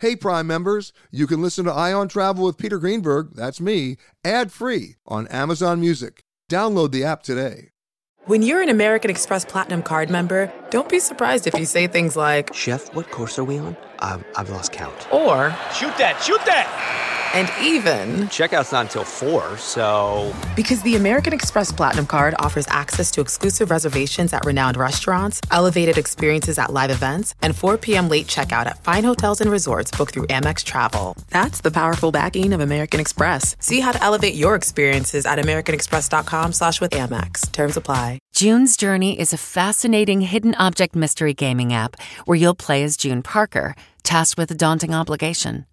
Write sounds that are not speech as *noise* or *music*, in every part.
Hey, Prime members, you can listen to Eye on Travel with Peter Greenberg, that's me, ad free on Amazon Music. Download the app today. When you're an American Express Platinum card member, don't be surprised if you say things like, Chef, what course are we on? I've, I've lost count. or, Shoot that, shoot that! And even, Checkout's not until 4, so. because the American Express Platinum card offers access to exclusive reservations at renowned restaurants, elevated experiences at live events, and 4 p.m. late checkout at fine hotels and resorts booked through Amex Travel. That's the powerful backing of American Express. See how to elevate your experiences at americanexpress.com slash with Amex. Terms apply. June's Journey is a fascinating hidden object mystery gaming app where you'll play as June Parker, tasked with a daunting obligation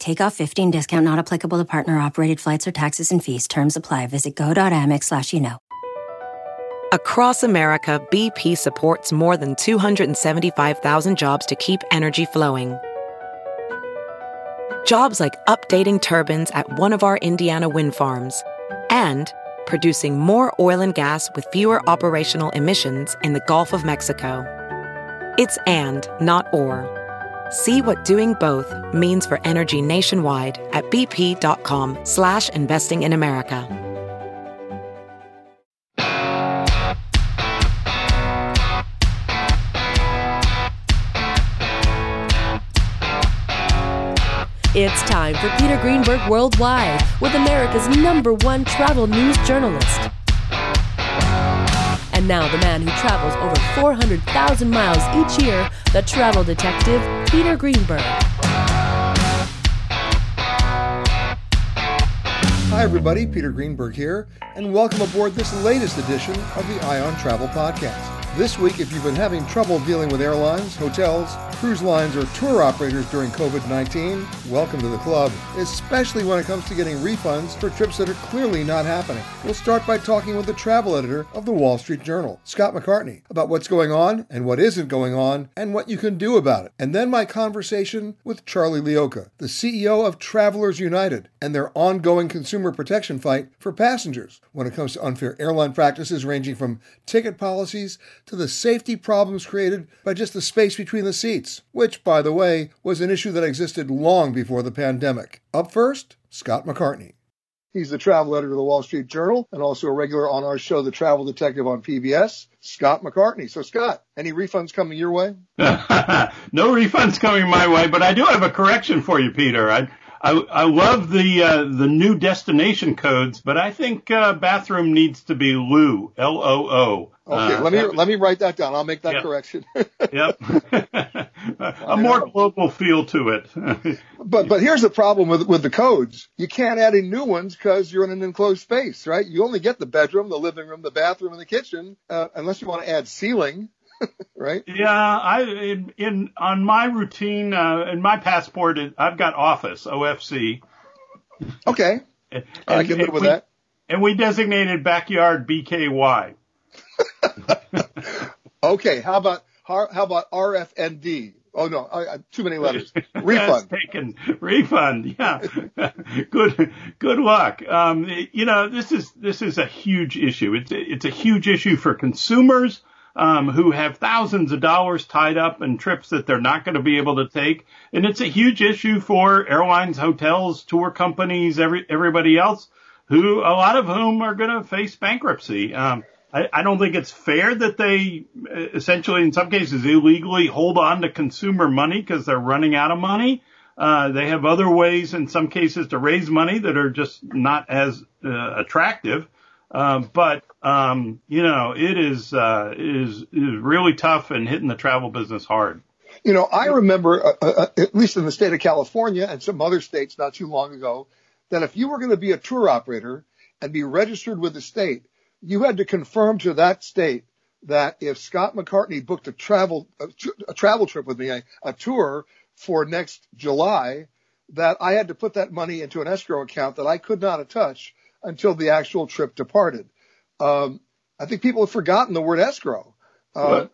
Take off 15 discount not applicable to partner operated flights or taxes and fees. Terms apply. Visit go.amex slash you know. Across America, BP supports more than 275,000 jobs to keep energy flowing. Jobs like updating turbines at one of our Indiana wind farms and producing more oil and gas with fewer operational emissions in the Gulf of Mexico. It's and, not or. See what doing both means for energy nationwide at bp.com slash investing in America. It's time for Peter Greenberg Worldwide with America's number one travel news journalist. Now, the man who travels over 400,000 miles each year, the travel detective, Peter Greenberg. Hi, everybody. Peter Greenberg here, and welcome aboard this latest edition of the Eye on Travel Podcast. This week, if you've been having trouble dealing with airlines, hotels, cruise lines, or tour operators during COVID 19, welcome to the club, especially when it comes to getting refunds for trips that are clearly not happening. We'll start by talking with the travel editor of the Wall Street Journal, Scott McCartney, about what's going on and what isn't going on and what you can do about it. And then my conversation with Charlie Leocha, the CEO of Travelers United, and their ongoing consumer protection fight for passengers when it comes to unfair airline practices ranging from ticket policies to the safety problems created by just the space between the seats, which, by the way, was an issue that existed long before the pandemic. Up first, Scott McCartney. He's the travel editor of the Wall Street Journal and also a regular on our show, The Travel Detective on PBS, Scott McCartney. So, Scott, any refunds coming your way? *laughs* no refunds coming my way, but I do have a correction for you, Peter. I, I, I love the uh, the new destination codes, but I think uh, bathroom needs to be loo, L O O. Okay, Uh, let me let me write that down. I'll make that *laughs* Yep. correction. *laughs* Yep. a more global feel to it. *laughs* but but here's the problem with with the codes. You can't add any new ones because you're in an enclosed space, right? You only get the bedroom, the living room, the bathroom, and the kitchen, uh, unless you want to add ceiling, *laughs* right? yeah, I in, in on my routine uh, in my passport, I've got office OFC. Okay, And, I can live with we, that. And we designated backyard BKY. *laughs* Okay, how about how how about RFND? Oh no, I, I, too many letters. *laughs* Refund. taken. Refund. Yeah. good. Good luck. Um, you know, this is this is a huge issue. It's it's a huge issue for consumers um, who have thousands of dollars tied up in trips that they're not going to be able to take, and it's a huge issue for airlines, hotels, tour companies, every everybody else, who a lot of whom are going to face bankruptcy. Um, I, I don't think it's fair that they uh, essentially, in some cases, illegally hold on to consumer money because they're running out of money. Uh, they have other ways, in some cases, to raise money that are just not as uh, attractive. Uh, but um, you know, it is uh, it is is really tough and hitting the travel business hard. You know, I remember, uh, uh, at least in the state of California and some other states not too long ago, that if you were going to be a tour operator and be registered with the state, you had to confirm to that state that if Scott McCartney booked a travel a, a travel trip with me, a, a tour for next July, that I had to put that money into an escrow account that I could not touch until the actual trip departed. Um, I think people have forgotten the word escrow. Uh,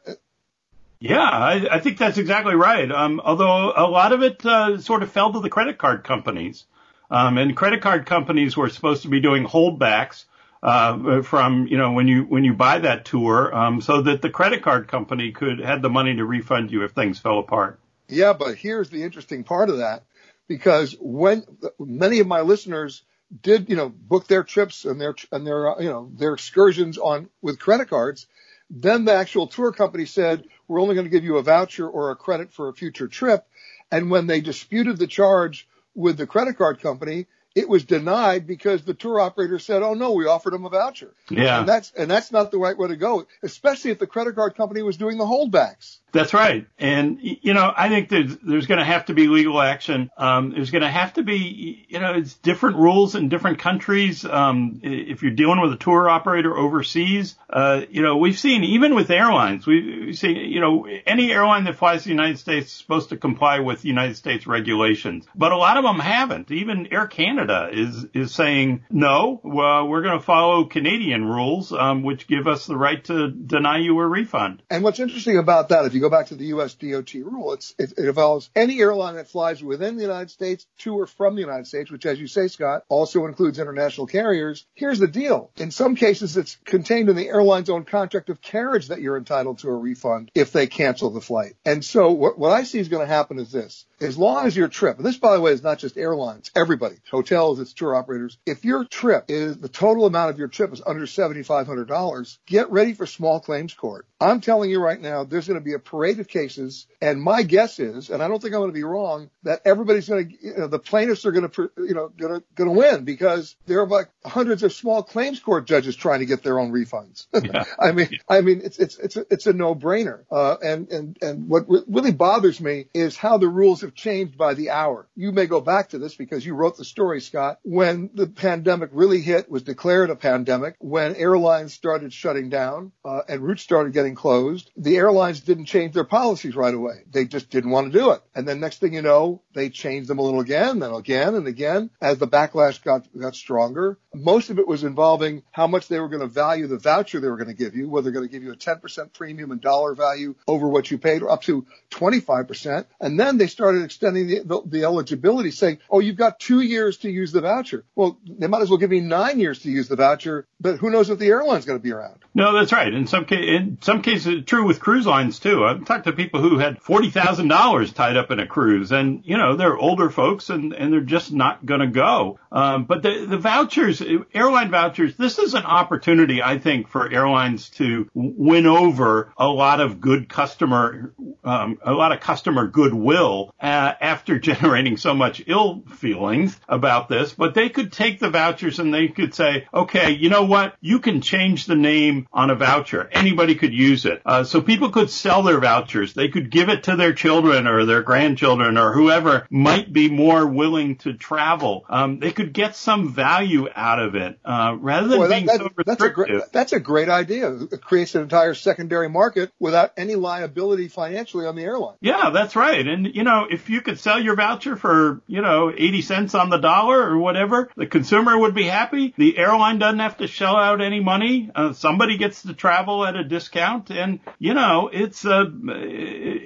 Yeah, I, I think that's exactly right. Um, although a lot of it uh, sort of fell to the credit card companies, um, and credit card companies were supposed to be doing holdbacks uh, from you know when you when you buy that tour, um, so that the credit card company could had the money to refund you if things fell apart. Yeah, but here's the interesting part of that, because when many of my listeners did, you know, book their trips and their and their uh, you know their excursions on with credit cards, then the actual tour company said we're only going to give you a voucher or a credit for a future trip, and when they disputed the charge with the credit card company, it was denied because the tour operator said, "Oh no, we offered them a voucher." Yeah. and that's and that's not the right way to go, especially if the credit card company was doing the holdbacks. That's right. And, you know, I think there's, there's going to have to be legal action. Um, there's going to have to be, you know, it's different rules in different countries. Um, if you're dealing with a tour operator overseas, uh, you know, we've seen even with airlines, we, we see, you know, any airline that flies to the United States is supposed to comply with United States regulations, but a lot of them haven't. Even Air Canada is, is saying, no, well, we're going to follow Canadian rules, um, which give us the right to deny you a refund. And what's interesting about that, if you go back to the U.S. DOT rule, it, it involves any airline that flies within the United States to or from the United States, which, as you say, Scott, also includes international carriers. Here's the deal. In some cases, it's contained in the airline's own contract of carriage that you're entitled to a refund if they cancel the flight. And so what, what I see is going to happen is this. As long as your trip, and this, by the way, is not just airlines, everybody, hotels, it's tour operators. If your trip is the total amount of your trip is under $7,500, get ready for small claims court. I'm telling you right now, there's going to be a parade of cases. And my guess is, and I don't think I'm going to be wrong, that everybody's going to, you know, the plaintiffs are going to, you know, going to, going to win because there are like hundreds of small claims court judges trying to get their own refunds. *laughs* I mean, I mean, it's, it's, it's, a, it's a no brainer. Uh, and, and, and what re- really bothers me is how the rules have changed by the hour. You may go back to this because you wrote the story, Scott, when the pandemic really hit, was declared a pandemic, when airlines started shutting down, uh, and routes started getting closed, the airlines didn't change their policies right away. They just didn't want to do it. And then next thing you know, they changed them a little again, then again and again as the backlash got, got stronger. Most of it was involving how much they were going to value the voucher they were going to give you, whether they're going to give you a 10% premium in dollar value over what you paid or up to 25%. And then they started extending the, the, the eligibility saying, oh, you've got two years to use the voucher. Well, they might as well give me nine years to use the voucher, but who knows if the airline's going to be around. No, that's right. In some ca- in some cases, true with cruise lines too. I've talked to people who had forty thousand dollars tied up in a cruise, and you know they're older folks, and and they're just not going to go. Um, but the the vouchers, airline vouchers, this is an opportunity, I think, for airlines to win over a lot of good customer um, a lot of customer goodwill uh, after *laughs* generating so much ill feelings about this. But they could take the vouchers and they could say, okay, you know what? You can change the name on a voucher. Anybody could use it. Uh, so people could sell their vouchers. They could give it to their children or their grandchildren or whoever might be more willing to travel. Um, they could get some value out of it uh, rather than Boy, that, being that, so restrictive. That's a, great, that's a great idea. It creates an entire secondary market without any liability financially on the airline. Yeah, that's right. And you know, if you could sell your voucher for you know 80 cents on the dollar or whatever, the consumer would be happy. The airline doesn't have to shell out any money. Uh, somebody gets to travel at a discount, and you know, it's uh,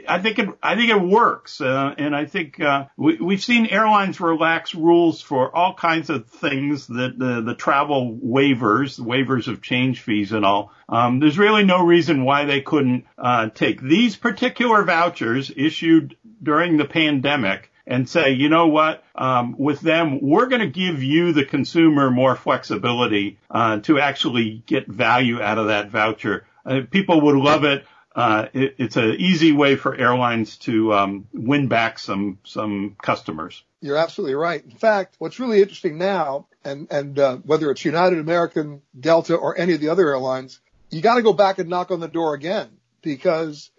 I think it I think it works, uh, and I think uh, we, we've seen airlines relax rules for all kinds of things that the the travel waivers, waivers of change fees and all. Um, there's really no reason why they couldn't uh, take these particular vouchers issued during the pandemic and say, you know what, um, with them, we're going to give you, the consumer, more flexibility uh, to actually get value out of that voucher. Uh, people would love it. Uh, it, it's an easy way for airlines to um, win back some some customers. You're absolutely right. In fact, what's really interesting now, and and uh, whether it's United, American, Delta, or any of the other airlines, you got to go back and knock on the door again because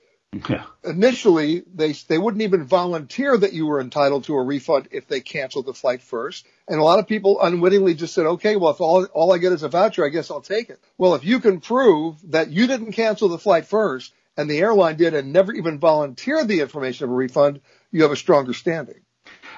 yeah. initially they they wouldn't even volunteer that you were entitled to a refund if they canceled the flight first. And a lot of people unwittingly just said, okay, well, if all, all I get is a voucher, I guess I'll take it. Well, if you can prove that you didn't cancel the flight first and the airline did and never even volunteered the information of a refund, you have a stronger standing.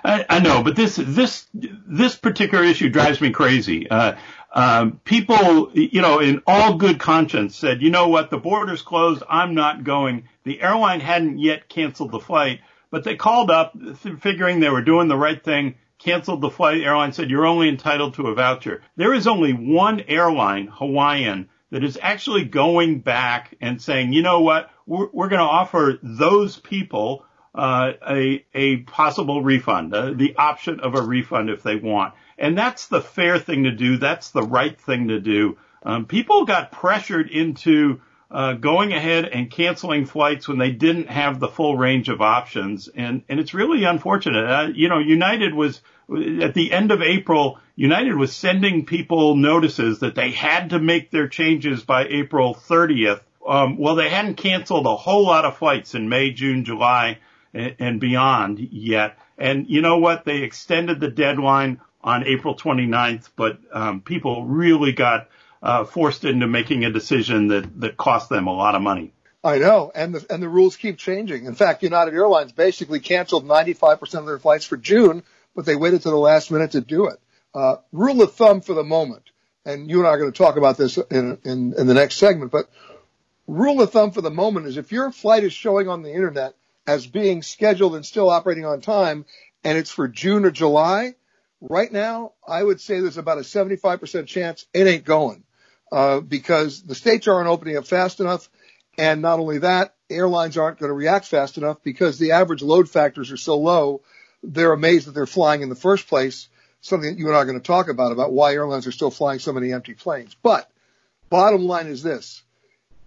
I, I know, but this this this particular issue drives me crazy. Uh, um, people, you know, in all good conscience said, you know what, the border's closed, I'm not going. The airline hadn't yet canceled the flight, but they called up figuring they were doing the right thing, canceled the flight. The airline said, you're only entitled to a voucher. There is only one airline, Hawaiian, that is actually going back and saying, you know what, we're, we're going to offer those people uh, a a possible refund, uh, the option of a refund if they want, and that's the fair thing to do. That's the right thing to do. Um, people got pressured into uh, going ahead and canceling flights when they didn't have the full range of options, and and it's really unfortunate. Uh, you know, United was at the end of April, United was sending people notices that they had to make their changes by April 30th. Um, well, they hadn't canceled a whole lot of flights in May, June, July, and, and beyond yet. And you know what? They extended the deadline on April 29th, but um, people really got uh, forced into making a decision that, that cost them a lot of money. I know, and the and the rules keep changing. In fact, United Airlines basically canceled 95% of their flights for June but they waited to the last minute to do it. Uh, rule of thumb for the moment, and you and I are going to talk about this in, in, in the next segment, but rule of thumb for the moment is if your flight is showing on the internet as being scheduled and still operating on time, and it's for June or July, right now, I would say there's about a 75% chance it ain't going, uh, because the states aren't opening up fast enough. And not only that, airlines aren't going to react fast enough because the average load factors are so low they're amazed that they're flying in the first place. Something that you and I are going to talk about, about why airlines are still flying so many empty planes. But bottom line is this.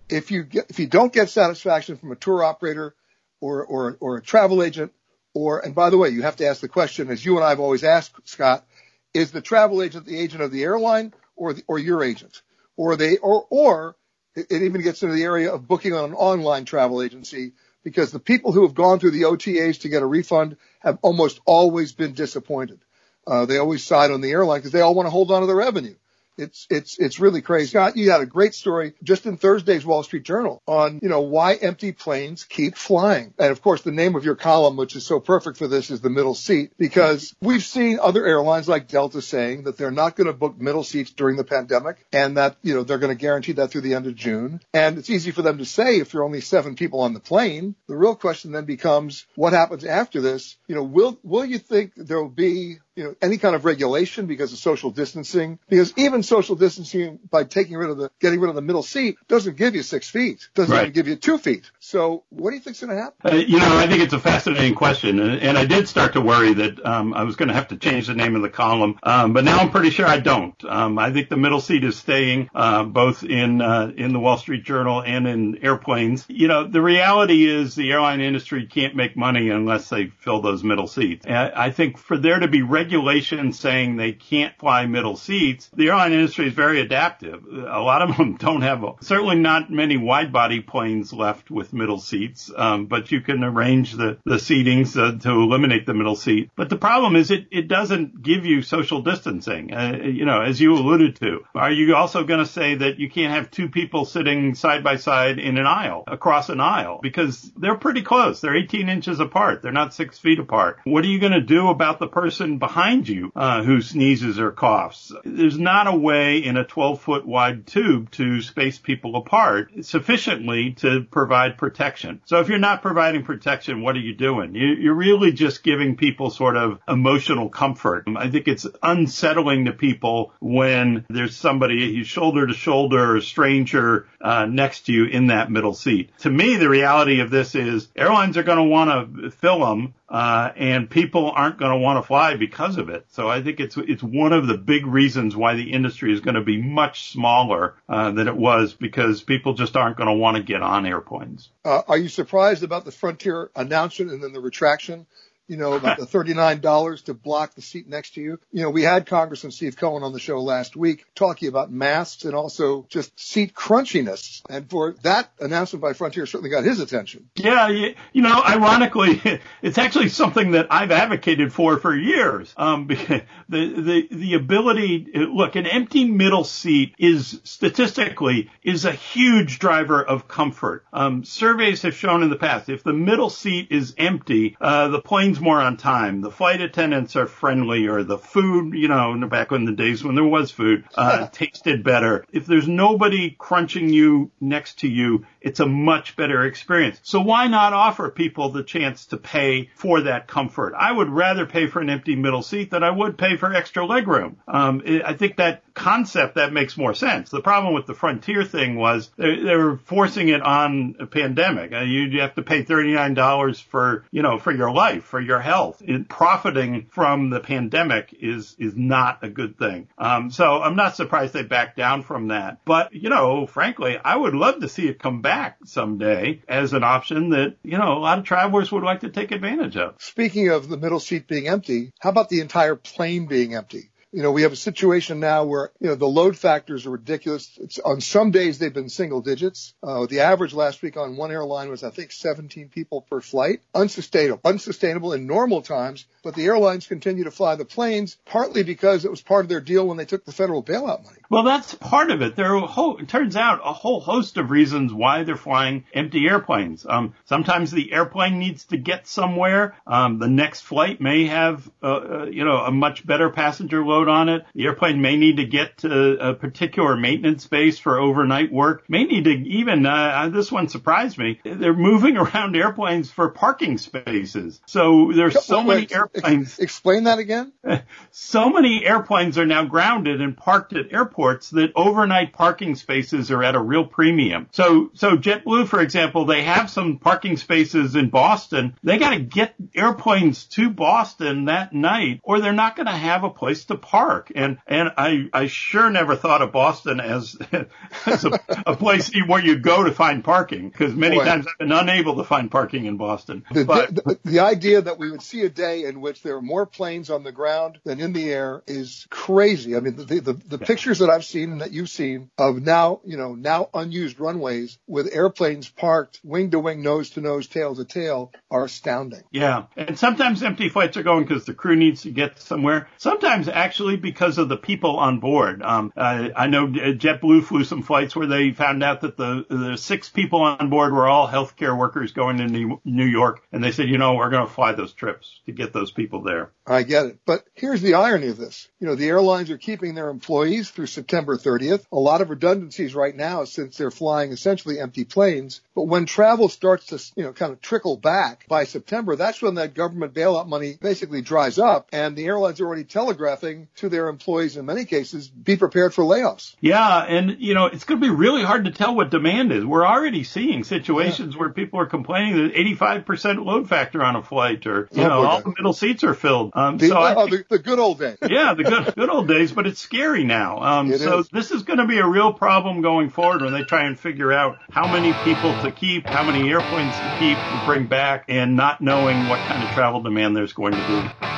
If you get, if you don't get satisfaction from a tour operator or, or, or a travel agent or, and by the way, you have to ask the question, as you and I have always asked, Scott, is the travel agent the agent of the airline or the, or your agent? Or they, or, or it, even gets into the area of booking on an online travel agency because the people who have gone through the OTAs to get a refund have almost always been disappointed. Uh, they always side on the airline because they all want to hold on to the revenue. It's, it's, it's really crazy. Scott, you had a great story just in Thursday's Wall Street Journal on, you know, why empty planes keep flying. And of course, the name of your column, which is so perfect for this, is the middle seat because we've seen other airlines like Delta saying that they're not going to book middle seats during the pandemic and that, you know, they're going to guarantee that through the end of June. And it's easy for them to say if you're only seven people on the plane. The real question then becomes what happens after this? You know, will, will you think there will be you know, any kind of regulation because of social distancing, because even social distancing by taking rid of the, getting rid of the middle seat doesn't give you six feet, doesn't Right. even give you two feet. So what do you think's going to happen? Uh, you know, I think it's a fascinating question, and, and I did start to worry that um, I was going to have to change the name of the column, um, but now I'm pretty sure I don't. Um, I think the middle seat is staying, uh, both in uh, in the Wall Street Journal and in airplanes. You know, the reality is the airline industry can't make money unless they fill those middle seats. And I think for there to be regulation saying they can't fly middle seats, the airline industry is very adaptive. A lot of *laughs* them don't have, certainly not many wide body planes left with middle seats, um, but you can arrange the, the seatings uh, to eliminate the middle seat. But the problem is it, it doesn't give you social distancing, uh, you know, as you alluded to. Are you also going to say that you can't have two people sitting side by side in an aisle, across an aisle, because they're pretty close. They're 18 inches apart. They're not six feet apart. What are you going to do about the person behind you uh, who sneezes or coughs? There's not a way in a 12 foot wide tube to space people apart sufficiently to provide protection. So if you're not providing protection, what are you doing? You, you're really just giving people sort of emotional comfort. I think it's unsettling to people when there's somebody shoulder to shoulder a stranger uh, next to you in that middle seat. To me, the reality of this is airlines are going to want to fill them uh, and people aren't going to want to fly because of it. So I think it's it's one of the big reasons why the industry is going to be much smaller uh, than it was because people just aren't going to want to get on airplanes. Uh, are you surprised about the Frontier announcement and then the retraction? You know, about the *laughs* $39 to block the seat next to you. You know, we had Congressman Steve Cohen on the show last week talking about masks and also just seat crunchiness. And for that announcement by Frontier certainly got his attention. Yeah, you, you know, ironically, *laughs* it's actually something that I've advocated for for years. Um, *laughs* the the the ability, look, an empty middle seat is statistically is a huge driver of comfort. Um, surveys have shown in the past if the middle seat is empty, uh, the more on time, the flight attendants are friendlier, the food, you know, back in the days when there was food, uh, tasted better. If there's nobody crunching you next to you, it's a much better experience. So why not offer people the chance to pay for that comfort? I would rather pay for an empty middle seat than I would pay for extra legroom. Um, I think that concept that makes more sense. The problem with the Frontier thing was they, they were forcing it on a pandemic. Uh, you, have to pay $39 for, you know, for your life, for your health. Profiting from the pandemic is, is not a good thing. Um, so I'm not surprised they backed down from that. But, you know, frankly, I would love to see it come back someday as an option that, you know, a lot of travelers would like to take advantage of. Speaking of the middle seat being empty, how about the entire plane being empty? You know, we have a situation now where, you know, the load factors are ridiculous. It's, on some days they've been single digits. Uh, the average last week on one airline was, I think, 17 people per flight. Unsustainable, unsustainable in normal times, but the airlines continue to fly the planes partly because it was part of their deal when they took the federal bailout money. Well, that's part of it. There are a whole, it turns out a whole host of reasons why they're flying empty airplanes. Um, sometimes the airplane needs to get somewhere. Um, the next flight may have, uh, uh, you know, a much better passenger load on it. The airplane may need to get to a particular maintenance base for overnight work. May need to even, uh, this one surprised me. They're moving *laughs* around airplanes for parking spaces. So there's so Wait, many wait, airplanes. ex- explain that again. *laughs* So many airplanes are now grounded and parked at airports that overnight parking spaces are at a real premium. So, so JetBlue, for example, they have some parking spaces in Boston. They got to get airplanes to Boston that night or they're not going to have a place to park. And, and I, I sure never thought of Boston as, *laughs* as a, a place *laughs* where you go to find parking because many Boy. times I've been unable to find parking in Boston. The, But- the, the idea that we would see a day in which there are more planes on the ground than in the air is crazy. I mean, the, the, the pictures that I've seen and that you've seen of now, you know, now unused runways with airplanes parked wing to wing, nose to nose, tail to tail are astounding. Yeah. And sometimes empty flights are going because the crew needs to get somewhere. Sometimes actually actually because of the people on board. Um, uh, I know JetBlue flew some flights where they found out that the the six people on board were all healthcare workers going to New York, and they said, you know, we're going to fly those trips to get those people there. I get it, but here's the irony of this. You know, the airlines are keeping their employees through September 30th. A lot of redundancies right now since they're flying essentially empty planes. But when travel starts to, you know, kind of trickle back by September, that's when that government bailout money basically dries up. And the airlines are already telegraphing to their employees in many cases, be prepared for layoffs. Yeah. And, you know, it's going to be really hard to tell what demand is. We're already seeing situations yeah. where people are complaining that 85% load factor on a flight or, you oh, know, all the middle seats are filled. Um, the, so oh, the, the, good old days. yeah, the good, good old days, but it's scary now. Um, it so is. this is going to be a real problem going forward when they try and figure out how many people to keep, how many airplanes to keep, to bring back, and not knowing what kind of travel demand there's going to be.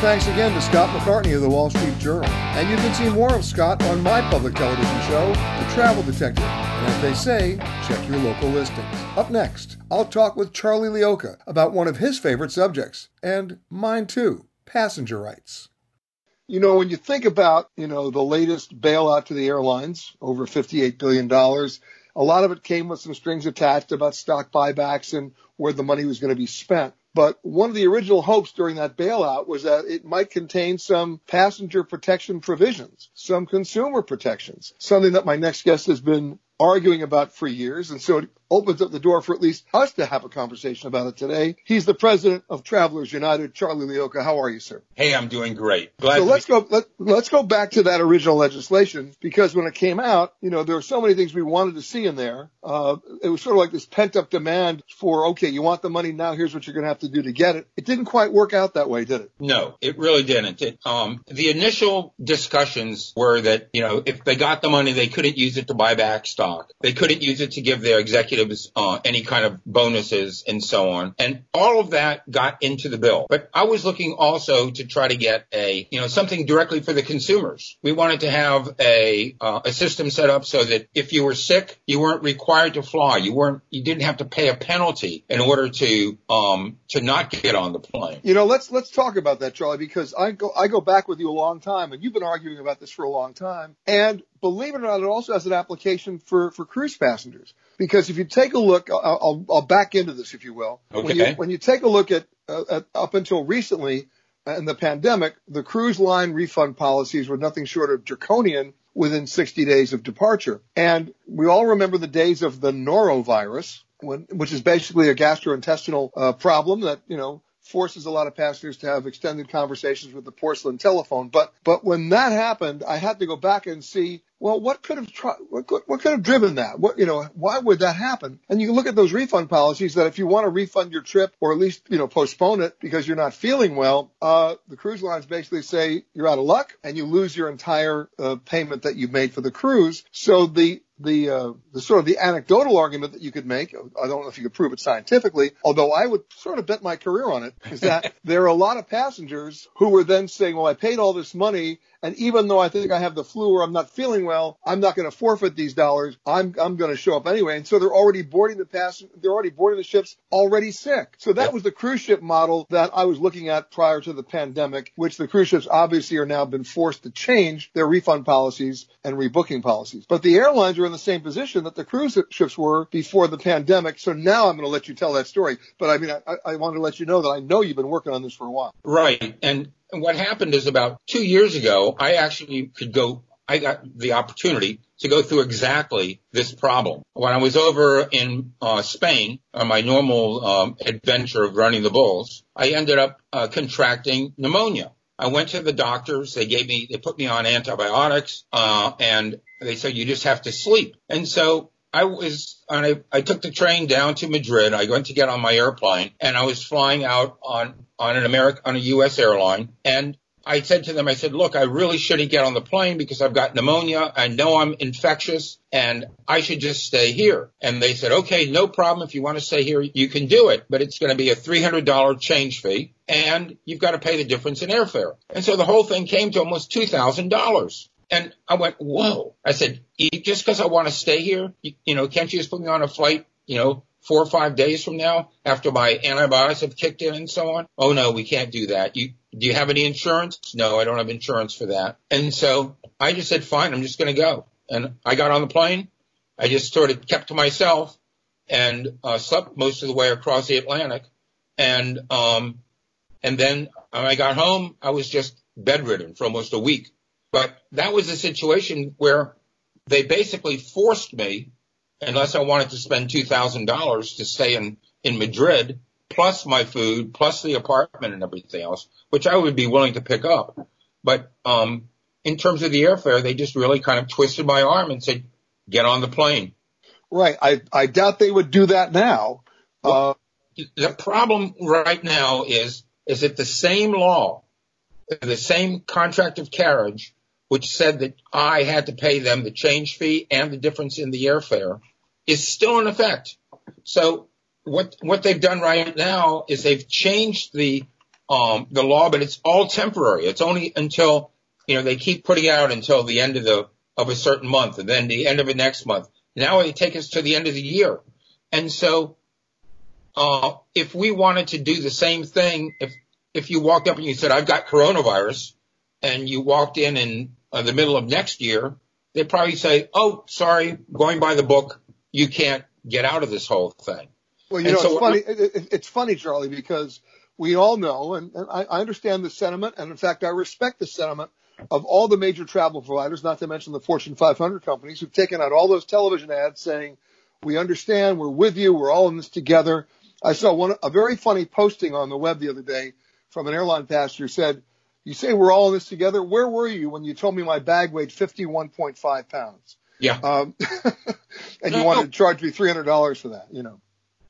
Thanks again to Scott McCartney of the Wall Street Journal. And you can see more of Scott on my public television show, The Travel Detective. And as they say, check your local listings. Up next, I'll talk with Charlie Leocha about one of his favorite subjects, and mine too passenger rights. You know, when you think about, you know, the latest bailout to the airlines, over $58 billion, a lot of it came with some strings attached about stock buybacks and where the money was going to be spent. But one of the original hopes during that bailout was that it might contain some passenger protection provisions, some consumer protections, something that my next guest has been arguing about for years. And so it opens up the door for at least us to have a conversation about it today. He's the president of Travelers United, Charlie Leocha. How are you, sir? Hey, I'm doing great. Glad so let's be- go. Let, let's go back to that original legislation because when it came out, you know, there were so many things we wanted to see in there. Uh, it was sort of like this pent up demand for, okay, you want the money now. Here's what you're going to have to do to get it. It didn't quite work out that way, did it? No, it really didn't. It, um, the initial discussions were that, you know, if they got the money, they couldn't use it to buy back stock. They couldn't use it to give their executives uh, any kind of bonuses and so on. And all of that got into the bill. But I was looking also to try to get a, you know, something directly for the consumers. We wanted to have a uh, a system set up so that if you were sick, you weren't required to fly. You weren't, you didn't have to pay a penalty in order to um to not get on the plane. You know, let's let's talk about that, Charlie, because I go I go back with you a long time, and you've been arguing about this for a long time. And believe it or not, it also has an application for, for cruise passengers. Because if you take a look, I'll, I'll, I'll back into this, if you will. Okay. When you, when you take a look at, uh, at up until recently uh, in the pandemic, the cruise line refund policies were nothing short of draconian within 60 days of departure. And we all remember the days of the norovirus, when, which is basically a gastrointestinal uh, problem that, you know, forces a lot of passengers to have extended conversations with the porcelain telephone. But but when that happened, I had to go back and see well, what could have tri- what could, what could have driven that? What you know, why would that happen? And you look at those refund policies that if you want to refund your trip or at least you know postpone it because you're not feeling well, uh, the cruise lines basically say you're out of luck and you lose your entire uh, payment that you made for the cruise. So the the uh, the sort of the anecdotal argument that you could make, I don't know if you could prove it scientifically, although I would sort of bet my career on it, is that *laughs* there are a lot of passengers who were then saying, well, I paid all this money and even though I think I have the flu or I'm not feeling well, I'm not going to forfeit these dollars. I'm, I'm going to show up anyway. And so they're already boarding the pass, they're already boarding the ships already sick. So that was the cruise ship model that I was looking at prior to the pandemic, which the cruise ships obviously are now been forced to change their refund policies and rebooking policies. But the airlines are in the same position that the cruise ships were before the pandemic. So now I'm going to let you tell that story. But I mean, I, I want to let you know that I know you've been working on this for a while. Right. And and what happened is about two years ago, I actually could go, I got the opportunity to go through exactly this problem. When I was over in uh, Spain on my normal um, adventure of running the bulls, I ended up uh, contracting pneumonia. I went to the doctors. They gave me, they put me on antibiotics, uh, and they said you just have to sleep. And so I was on a, I took the train down to Madrid. I went to get on my airplane and I was flying out on, on an American, on a U.S. airline. And I said to them, I said, look, I really shouldn't get on the plane because I've got pneumonia. I know I'm infectious and I should just stay here. And they said, okay, no problem. If you want to stay here, you can do it, but it's going to be a $300 change fee and you've got to pay the difference in airfare. And so the whole thing came to almost $2,000. And I went, whoa. I said, just because I want to stay here, you, you know, can't you just put me on a flight, you know, four or five days from now after my antibiotics have kicked in and so on? Oh no, we can't do that. You, do you have any insurance? No, I don't have insurance for that. And so I just said, fine, I'm just going to go. And I got on the plane. I just sort of kept to myself and uh, slept most of the way across the Atlantic. And, um, and then when I got home, I was just bedridden for almost a week. But that was a situation where they basically forced me, unless I wanted to spend $2,000 to stay in, in Madrid, plus my food, plus the apartment and everything else, which I would be willing to pick up. But, um, in terms of the airfare, they just really kind of twisted my arm and said, get on the plane. Right. I, I doubt they would do that now. Well, uh, the problem right now is, is that the same law, the same contract of carriage, which said that I had to pay them the change fee and the difference in the airfare is still in effect. So what, what they've done right now is they've changed the, um, the law, but it's all temporary. It's only until, you know, they keep putting out until the end of the, of a certain month and then the end of the next month. Now they take us to the end of the year. And so, uh, if we wanted to do the same thing, if, if you walked up and you said, I've got coronavirus and you walked in in uh, the middle of next year, they'd probably say, Oh, sorry, going by the book, you can't get out of this whole thing. Well, you and know, so it's funny. It, it's funny, Charlie, because we all know, and, and I, I understand the sentiment, and in fact, I respect the sentiment of all the major travel providers, not to mention the Fortune 500 companies who've taken out all those television ads saying, we understand, we're with you, we're all in this together. I saw one, a very funny posting on the web the other day from an airline passenger said, you say we're all in this together. Where were you when you told me my bag weighed 51.5 pounds? Yeah. Um, *laughs* and no, you wanted no. to charge me $300 for that, you know.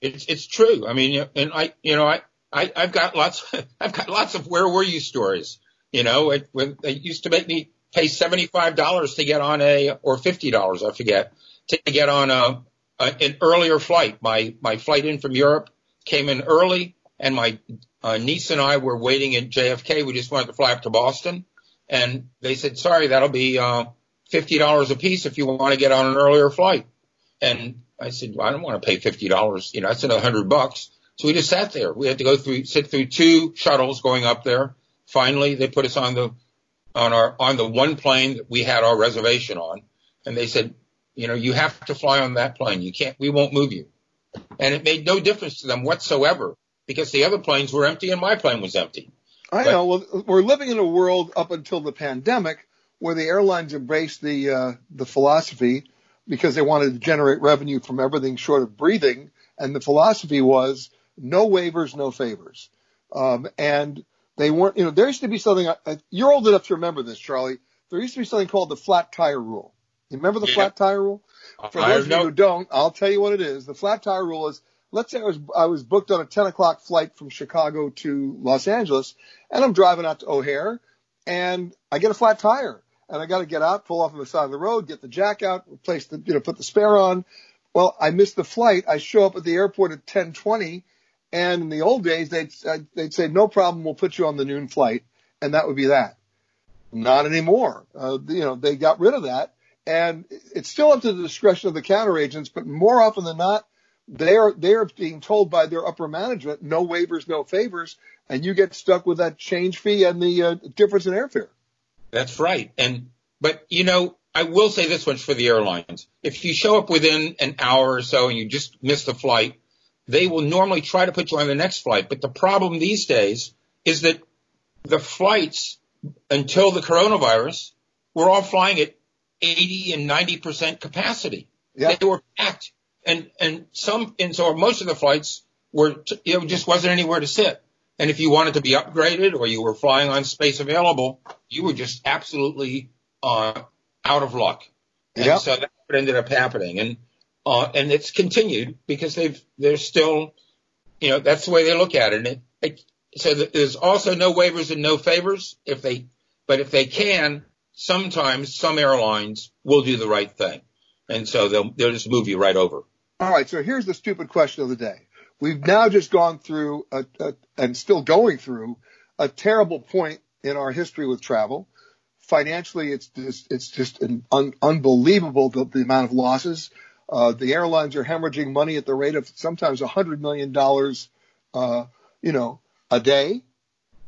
It's, it's true. I mean, and I, you know, I, I, I've got lots, *laughs* I've got lots of where were you stories. You know, it, when they used to make me pay $75 to get on a, or $50, I forget, to get on a, a, an earlier flight. My, my flight in from Europe came in early and my uh, niece and I were waiting at JFK. We just wanted to fly up to Boston and they said, sorry, that'll be, uh, $50 a piece if you want to get on an earlier flight. And I said, well, I don't want to pay $50. You know, that's another hundred bucks. So we just sat there. We had to go through, sit through two shuttles going up there. Finally, they put us on the, on our, on the one plane that we had our reservation on. And they said, you know, you have to fly on that plane. You can't, we won't move you. And it made no difference to them whatsoever because the other planes were empty and my plane was empty. I but, know. Well, we're living in a world up until the pandemic where the airlines embraced the, uh, the philosophy because they wanted to generate revenue from everything short of breathing. And the philosophy was no waivers, no favors. Um, and they weren't, you know, there used to be something, uh, you're old enough to remember this, Charlie. There used to be something called the flat tire rule. You remember the yeah. flat tire rule? For those of you who don't, I'll tell you what it is. The flat tire rule is, let's say I was, I was booked on a 10 o'clock flight from Chicago to Los Angeles and I'm driving out to O'Hare and I get a flat tire and I got to get out, pull off on the side of the road, get the jack out, replace the, you know, put the spare on. Well, I missed the flight. I show up at the airport at 1020 and in the old days they'd, they'd say, no problem. We'll put you on the noon flight. And that would be that. Not anymore. Uh, you know, they got rid of that and it's still up to the discretion of the counter agents, but more often than not, they're, they're being told by their upper management, no waivers, no favors, and you get stuck with that change fee and the uh, difference in airfare. That's right. And, but you know, I will say this much for the airlines. If you show up within an hour or so and you just miss the flight, they will normally try to put you on the next flight. But the problem these days is that the flights until the coronavirus were all flying at 80 and 90% capacity. They were packed and, and some, and so most of the flights were, you know, just wasn't anywhere to sit. And if you wanted to be upgraded or you were flying on space available, you were just absolutely uh, out of luck. And yep. so that's what ended up happening. And uh, and it's continued because they've they're still, you know, that's the way they look at it. And it, it so there's also no waivers and no favors if they, but if they can, sometimes some airlines will do the right thing, and so they'll they'll just move you right over. All right. So here's the stupid question of the day. We've now just gone through a, a, and still going through a terrible point in our history with travel. financially, it's just, it's just an un, unbelievable the, the, amount of losses. Uh, the airlines are hemorrhaging money at the rate of sometimes a hundred million dollars, uh, you know, a day.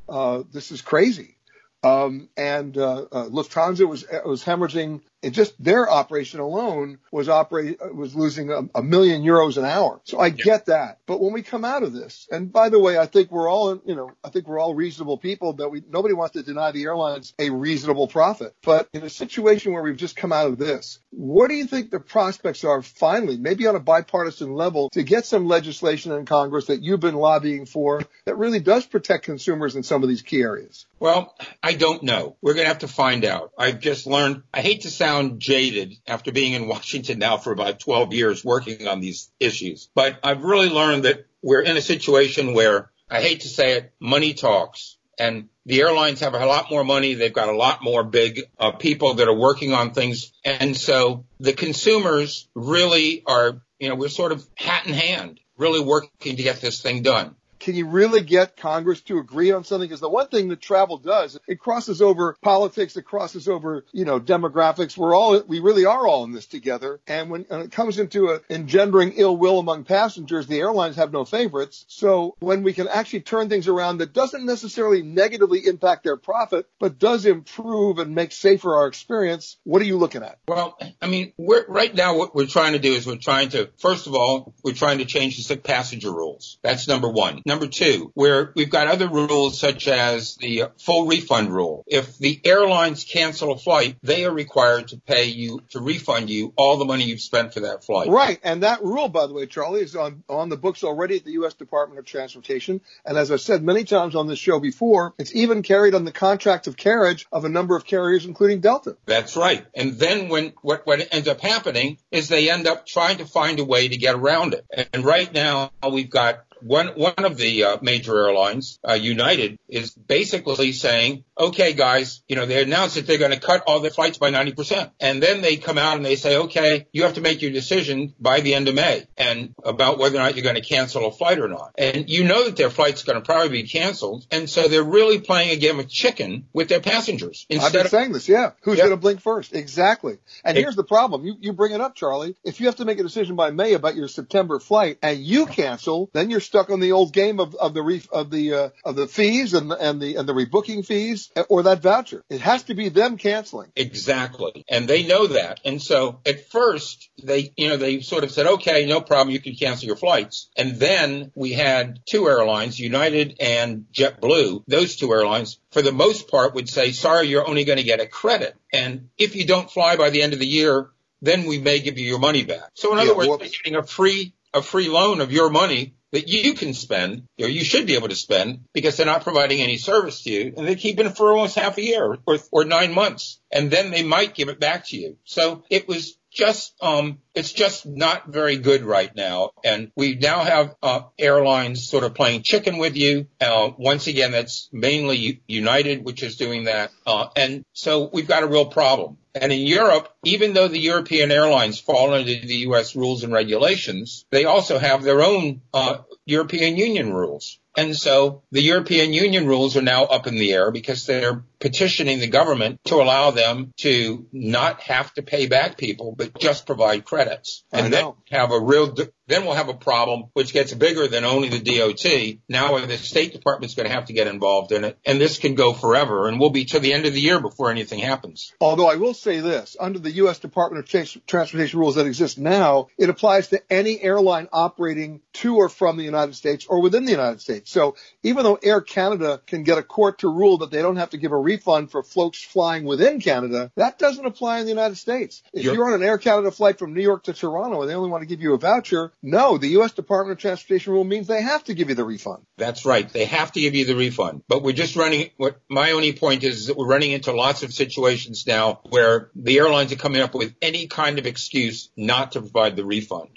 Uh, this is crazy. Um, and uh, uh, Lufthansa was was hemorrhaging it just their operation alone was operate was losing a, a, million euros an hour. So I yeah. get that. But when we come out of this, and by the way, I think we're all, you know, I think we're all reasonable people that we, nobody wants to deny the airlines a reasonable profit. But in a situation where we've just come out of this, what do you think the prospects are finally, maybe on a bipartisan level, to get some legislation in Congress that you've been lobbying for that really does protect consumers in some of these key areas? Well, I don't know. We're going to have to find out. I've just learned, I hate to sound sound jaded after being in Washington now for about 12 years working on these issues, but I've really learned that we're in a situation where I hate to say it, money talks. And the airlines have a lot more money. They've got a lot more big uh, people that are working on things. And so the consumers really are, you know, we're sort of hat in hand, really working to get this thing done can you really get Congress to agree on something? Because the one thing that travel does, it crosses over politics, it crosses over, you know, demographics. We're all, we really are all in this together. And when, when it comes into a, engendering ill will among passengers, the airlines have no favorites. So when we can actually turn things around that doesn't necessarily negatively impact their profit, but does improve and make safer our experience, what are you looking at? Well, I mean, right now what we're trying to do is we're trying to, first of all, we're trying to change the sick passenger rules. That's number one. Number two, where we've got other rules such as the full refund rule. If the airlines cancel a flight, they are required to pay you, to refund you all the money you've spent for that flight. Right. And that rule, by the way, Charlie, is on, on the books already at the U.S. Department of Transportation. And as I've said many times on this show before, it's even carried on the contract of carriage of a number of carriers, including Delta. That's right. And then when what, what ends up happening is they end up trying to find a way to get around it. And right now we've got one one of the uh, major airlines, uh, United, is basically saying, "Okay, guys, you know, they announced that they're going to cut all their flights by 90%, and then they come out and they say, "Okay, you have to make your decision by the end of May, and about whether or not you're going to cancel a flight or not." And you know that their flight's going to probably be canceled, and so they're really playing a game of chicken with their passengers. I've been of, saying this, yeah. Who's yeah. going to blink first? Exactly. And it, here's the problem: you you bring it up, Charlie. If you have to make a decision by May about your September flight and you cancel, then you're stuck on the old game of, of the re, of the uh, of the fees and and the and the rebooking fees or that voucher. It has to be them canceling. Exactly, and they know that. And so at first they you know they sort of said, okay, no problem, you can cancel your flights. And then we had two airlines, United and JetBlue. Those two airlines, for the most part, would say, sorry, you're only going to get a credit, and if you don't fly by the end of the year, then we may give you your money back. So in other words, they're getting a free a free loan of your money that you can spend or you should be able to spend because they're not providing any service to you and they keep it for almost half a year or, or nine months and then they might give it back to you. So it was just um it's just not very good right now and we now have uh, airlines sort of playing chicken with you uh, once again that's mainly united which is doing that uh, and so we've got a real problem and in Europe, even though the European airlines fall under the U.S. rules and regulations, they also have their own uh, European Union rules. And so the European Union rules are now up in the air because they're petitioning the government to allow them to not have to pay back people, but just provide credits. And then have a real, then we'll have a problem which gets bigger than only the DOT. Now the State Department's going to have to get involved in it. And this can go forever and we'll be to the end of the year before anything happens. Although I will say this, under the U.S. Department of Transportation rules that exist now, it applies to any airline operating to or from the United States or within the United States. So even though Air Canada can get a court to rule that they don't have to give a refund for folks flying within Canada, that doesn't apply in the United States. If you're, you're on an Air Canada flight from New York to Toronto and they only want to give you a voucher, no, the U.S. Department of Transportation rule means they have to give you the refund. That's right. They have to give you the refund. But we're just running, what my only point is that we're running into lots of situations now where the airlines are coming up with any kind of excuse not to provide the refund.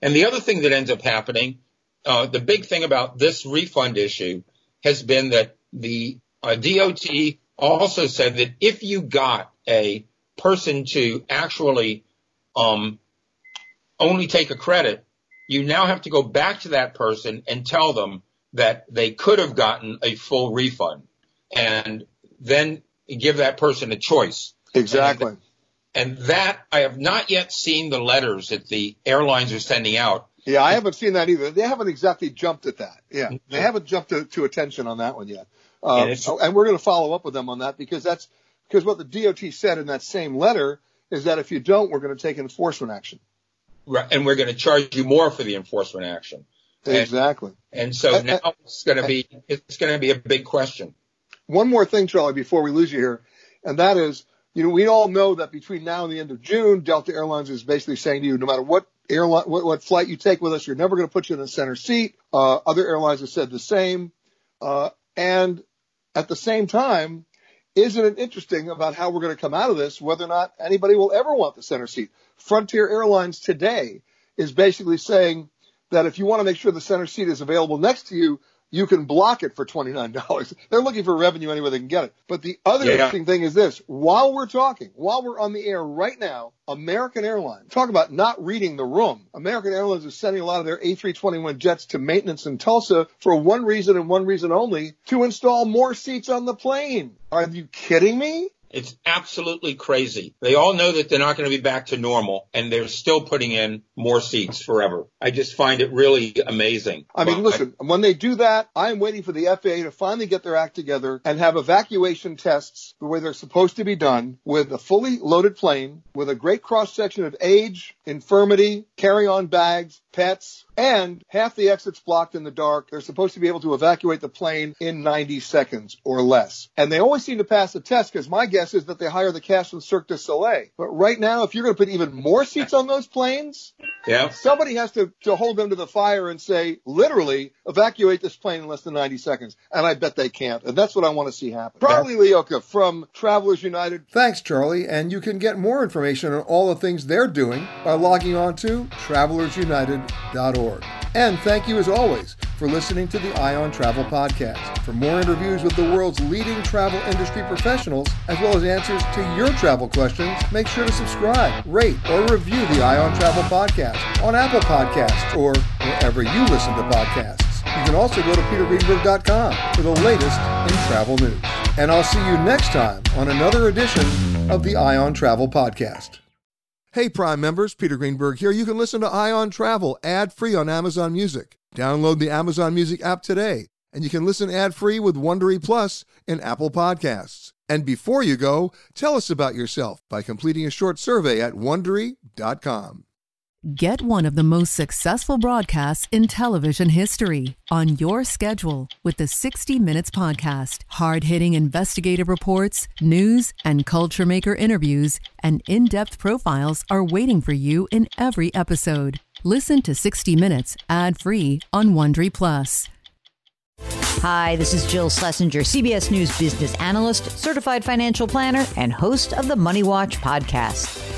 And the other thing that ends up happening, uh, the big thing about this refund issue has been that the uh, DOT also said that if you got a person to actually um, only take a credit, you now have to go back to that person and tell them that they could have gotten a full refund. And then give that person a choice. Exactly. And, and that I have not yet seen the letters that the airlines are sending out. Yeah, I haven't seen that either. They haven't exactly jumped at that. Yeah, they haven't jumped to, to attention on that one yet. Uh, and, and we're going to follow up with them on that because that's because what the DOT said in that same letter is that if you don't, we're going to take enforcement action. Right, and we're going to charge you more for the enforcement action. Exactly. And, and so now it's going to be it's going to be a big question. One more thing, Charlie, before we lose you here, and that is, you know, we all know that between now and the end of June, Delta Airlines is basically saying to you, no matter what airline, what, what flight you take with us, you're never going to put you in the center seat. Uh, other airlines have said the same. Uh, and at the same time, isn't it interesting about how we're going to come out of this, whether or not anybody will ever want the center seat? Frontier Airlines today is basically saying that if you want to make sure the center seat is available next to you, you can block it for $29. *laughs* They're looking for revenue any way they can get it. But the other yeah. interesting thing is this. While we're talking, while we're on the air right now, American Airlines, talk about not reading the room. American Airlines is sending a lot of their A321 jets to maintenance in Tulsa for one reason and one reason only, to install more seats on the plane. Are you kidding me? It's absolutely crazy. They all know that they're not going to be back to normal and they're still putting in more seats forever. I just find it really amazing. I mean, well, listen, I, when they do that, I'm waiting for the FAA to finally get their act together and have evacuation tests the way they're supposed to be done with a fully loaded plane with a great cross section of age, infirmity, carry on bags, pets, and half the exits blocked in the dark. They're supposed to be able to evacuate the plane in 90 seconds or less. And they always seem to pass the test because my guess is that they hire the cast from Cirque du Soleil. But right now, if you're going to put even more seats on those planes, yeah. somebody has to, to hold them to the fire and say, literally, evacuate this plane in less than 90 seconds. And I bet they can't. And that's what I want to see happen. Charlie Leocha from Travelers United. Thanks, Charlie. And you can get more information on all the things they're doing by logging on to travelersunited.org. And thank you, as always, for listening to the Eye on Travel podcast. For more interviews with the world's leading travel industry professionals, as well as answers to your travel questions, make sure to subscribe, rate, or review the Eye on Travel podcast on Apple Podcasts or wherever you listen to podcasts. You can also go to petergreenberg.com for the latest in travel news. And I'll see you next time on another edition of the Eye on Travel podcast. Hey, Prime members, Peter Greenberg here. You can listen to Eye on Travel ad free on Amazon Music. Download the Amazon Music app today, and you can listen ad free with Wondery Plus in Apple Podcasts. And before you go, tell us about yourself by completing a short survey at wondery.com. Get one of the most successful broadcasts in television history on your schedule with the 60 Minutes Podcast. Hard hitting investigative reports, news, and culture maker interviews, and in depth profiles are waiting for you in every episode. Listen to 60 Minutes ad free on Wondery Plus. Hi, this is Jill Schlesinger, CBS News business analyst, certified financial planner, and host of the Money Watch podcast.